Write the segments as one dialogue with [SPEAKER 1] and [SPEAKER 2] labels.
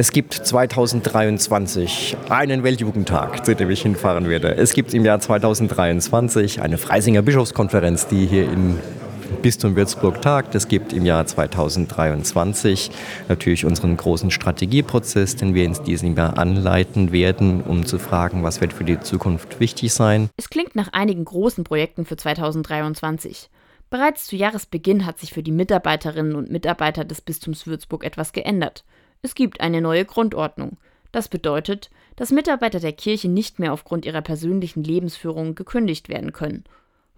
[SPEAKER 1] Es gibt 2023 einen Weltjugendtag, zu dem ich hinfahren werde. Es gibt im Jahr 2023 eine Freisinger Bischofskonferenz, die hier im Bistum Würzburg tagt. Es gibt im Jahr 2023 natürlich unseren großen Strategieprozess, den wir in diesem Jahr anleiten werden, um zu fragen, was wird für die Zukunft wichtig sein.
[SPEAKER 2] Es klingt nach einigen großen Projekten für 2023. Bereits zu Jahresbeginn hat sich für die Mitarbeiterinnen und Mitarbeiter des Bistums Würzburg etwas geändert. Es gibt eine neue Grundordnung. Das bedeutet, dass Mitarbeiter der Kirche nicht mehr aufgrund ihrer persönlichen Lebensführung gekündigt werden können.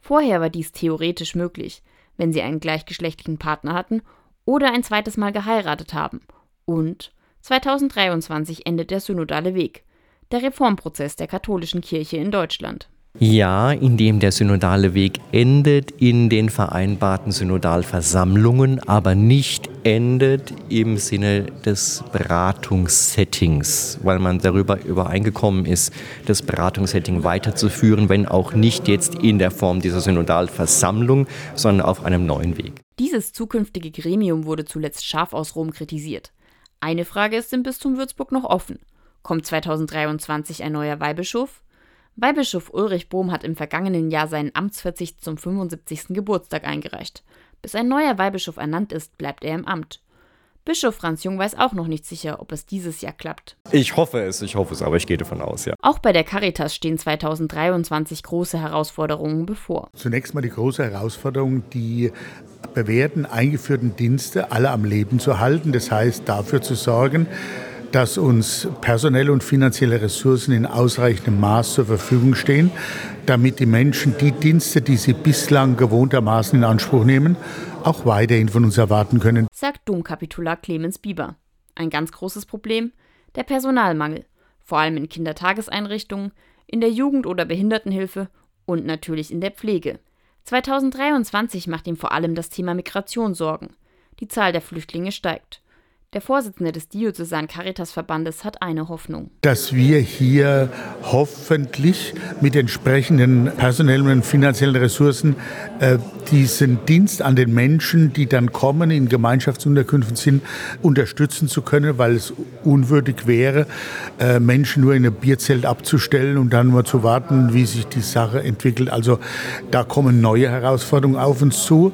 [SPEAKER 2] Vorher war dies theoretisch möglich, wenn sie einen gleichgeschlechtlichen Partner hatten oder ein zweites Mal geheiratet haben. Und 2023 endet der synodale Weg, der Reformprozess der katholischen Kirche in Deutschland.
[SPEAKER 1] Ja, indem der synodale Weg endet in den vereinbarten Synodalversammlungen, aber nicht endet im Sinne des Beratungssettings, weil man darüber übereingekommen ist, das Beratungssetting weiterzuführen, wenn auch nicht jetzt in der Form dieser Synodalversammlung, sondern auf einem neuen Weg.
[SPEAKER 2] Dieses zukünftige Gremium wurde zuletzt scharf aus Rom kritisiert. Eine Frage ist im Bistum Würzburg noch offen. Kommt 2023 ein neuer Weihbischof? Weihbischof Ulrich Bohm hat im vergangenen Jahr seinen Amtsverzicht zum 75. Geburtstag eingereicht. Bis ein neuer Weihbischof ernannt ist, bleibt er im Amt. Bischof Franz Jung weiß auch noch nicht sicher, ob es dieses Jahr klappt.
[SPEAKER 1] Ich hoffe es, ich hoffe es, aber ich gehe davon aus, ja.
[SPEAKER 2] Auch bei der Caritas stehen 2023 große Herausforderungen bevor.
[SPEAKER 3] Zunächst mal die große Herausforderung, die bewährten, eingeführten Dienste alle am Leben zu halten. Das heißt, dafür zu sorgen, dass uns personelle und finanzielle Ressourcen in ausreichendem Maß zur Verfügung stehen, damit die Menschen die Dienste, die sie bislang gewohntermaßen in Anspruch nehmen, auch weiterhin von uns erwarten können.
[SPEAKER 2] Sagt Domkapitular Clemens Bieber. Ein ganz großes Problem? Der Personalmangel. Vor allem in Kindertageseinrichtungen, in der Jugend- oder Behindertenhilfe und natürlich in der Pflege. 2023 macht ihm vor allem das Thema Migration Sorgen. Die Zahl der Flüchtlinge steigt. Der Vorsitzende des Diözesan Caritas-Verbandes hat eine Hoffnung.
[SPEAKER 3] Dass wir hier hoffentlich mit entsprechenden personellen und finanziellen Ressourcen äh, diesen Dienst an den Menschen, die dann kommen, in Gemeinschaftsunterkünften sind, unterstützen zu können, weil es unwürdig wäre, äh, Menschen nur in ein Bierzelt abzustellen und dann nur zu warten, wie sich die Sache entwickelt. Also da kommen neue Herausforderungen auf uns zu.